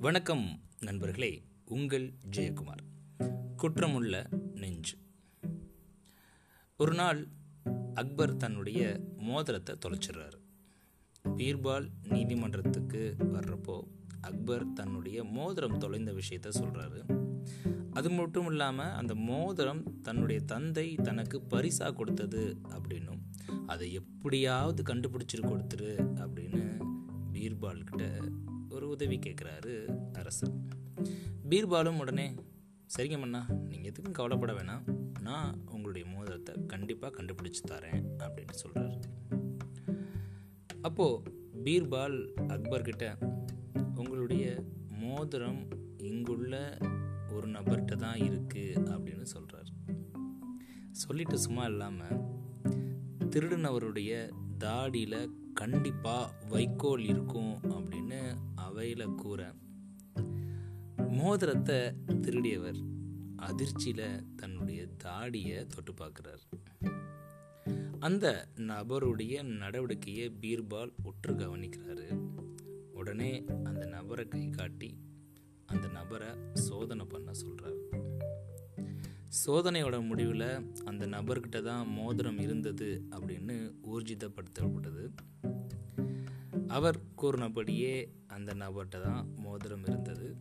வணக்கம் நண்பர்களே உங்கள் ஜெயக்குமார். குற்றமுள்ள நெஞ்சு. ஒரு நாள் அக்பர் தன்னுடைய மோதிரத்தை தொலைச்சிடுறாரு. பீர்பால் நீதிமன்றத்துக்கு வர்றப்போ அக்பர் தன்னுடைய மோதிரம் தொலைந்த விஷயத்த சொல்கிறாரு அது மட்டும் இல்லாமல் அந்த மோதிரம் தன்னுடைய தந்தை தனக்கு பரிசாக கொடுத்தது அப்படின்னும் அதை எப்படியாவது கண்டுபிடிச்சிரு கொடுத்துரு அப்படின்னு பீர்பால் கிட்ட ஒரு உதவி கேட்குறாரு அரசர். பீர்பாலும் உடனே சரிங்க மண்ணா நீங்கள் எதுக்கும் கவலைப்பட வேணாம். நான் உங்களுடைய மோதிரத்தை கண்டிப்பாக கண்டுபிடிச்சு தரேன் அப்படின்னு சொல்கிறார் அப்போது பீர்பால் அக்பர்கிட்ட உங்களுடைய மோதிரம் இங்குள்ள ஒரு நபர்கிட்ட தான் இருக்குது அப்படின்னு சொல்கிறார் சொல்லிட்டு சும்மா இல்லாமல் திருடினவருடைய தாடியில் கண்டிப்பாக வைக்கோல் இருக்கும் அப்படின்னு அவையில் கூற மோதிரத்தை திருடியவர் அதிர்ச்சியில் தன்னுடைய தாடியை தொட்டு பார்க்குறார். அந்த நபருடைய நடவடிக்கையை பீர்பால் உற்று கவனிக்கிறாரு. உடனே அந்த நபரை கை காட்டி அந்த நபரை சோதனை பண்ண சொல்கிறார் சோதனையோட முடிவில் அந்த நபர்கிட்ட தான் மோதிரம் இருந்தது அப்படின்னு ஊர்ஜிதப்படுத்தப்பட்டது. அவர் கூறினபடியே அந்த நபர்கிட்ட தான் மோதிரம் இருந்தது.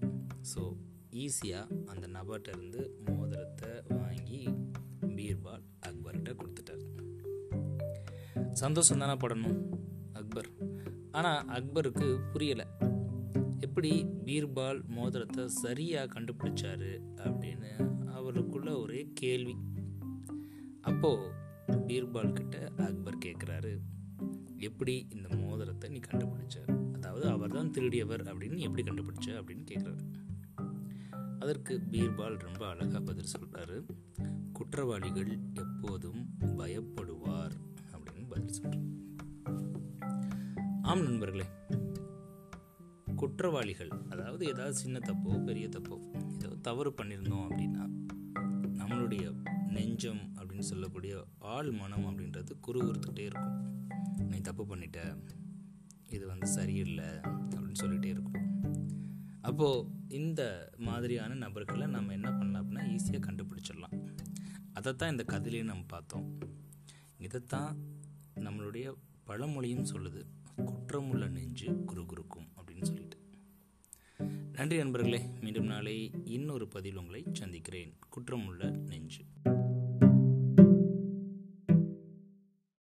ஸோ ஈஸியாக அந்த நபர்கிட்ட இருந்து மோதிரத்தை வாங்கி பீர்பால் அக்பர்கிட்ட கொடுத்துட்டார். சந்தோஷம் தானே படணும் அக்பர். ஆனால் அக்பருக்கு புரியலை. எப்படி பீர்பால் மோதிரத்தை சரியாக கண்டுபிடிச்சாரு அப்படின்னு அவருக்குள்ள ஒரே கேள்வி. அப்போது பீர்பால் கிட்ட அக்பர் கேட்குறாரு எப்படி இந்த மோதிரத்தை நீ கண்டுபிடிச்ச? அதாவது அவர் தான் திருடியவர் அப்படின்னு எப்படி கண்டுபிடிச்ச? அப்படின்னு கேட்குறாரு அதற்கு பீர்பால் ரொம்ப அழகாக பதில் சொல்கிறாரு குற்றவாளிகள் எப்போதும் பயப்படுவார் அப்படின்னு பதில் சொல்கிறார் ஆம் நண்பர்களே குற்றவாளிகள் அதாவது ஏதாவது சின்ன தப்போ பெரிய தப்போ ஏதோ தவறு பண்ணியிருந்தோம் அப்படின்னா நம்மளுடைய நெஞ்சம் அப்படின்னு சொல்லக்கூடிய ஆள் மனம் அப்படின்றது குறுகுறுத்துட்டே இருக்கும். நீ தப்பு பண்ணிட்ட இது வந்து சரியில்லை அப்படின்னு சொல்லிகிட்டே இருக்கும். அப்போது இந்த மாதிரியான நபர்களை நம்ம என்ன பண்ணலாம் அப்படின்னா ஈஸியாக கண்டுபிடிச்சிடலாம். அதைத்தான் இந்த கதையிலையும் நம்ம பார்த்தோம். இதைத்தான் நம்மளுடைய பழமொழியும் சொல்லுது. குற்றமுள்ள நெஞ்சு குரு நன்றி நண்பர்களே மீண்டும் நாளை இன்னொரு பதில் உங்களை சந்திக்கிறேன். குற்றமுள்ள நெஞ்சு.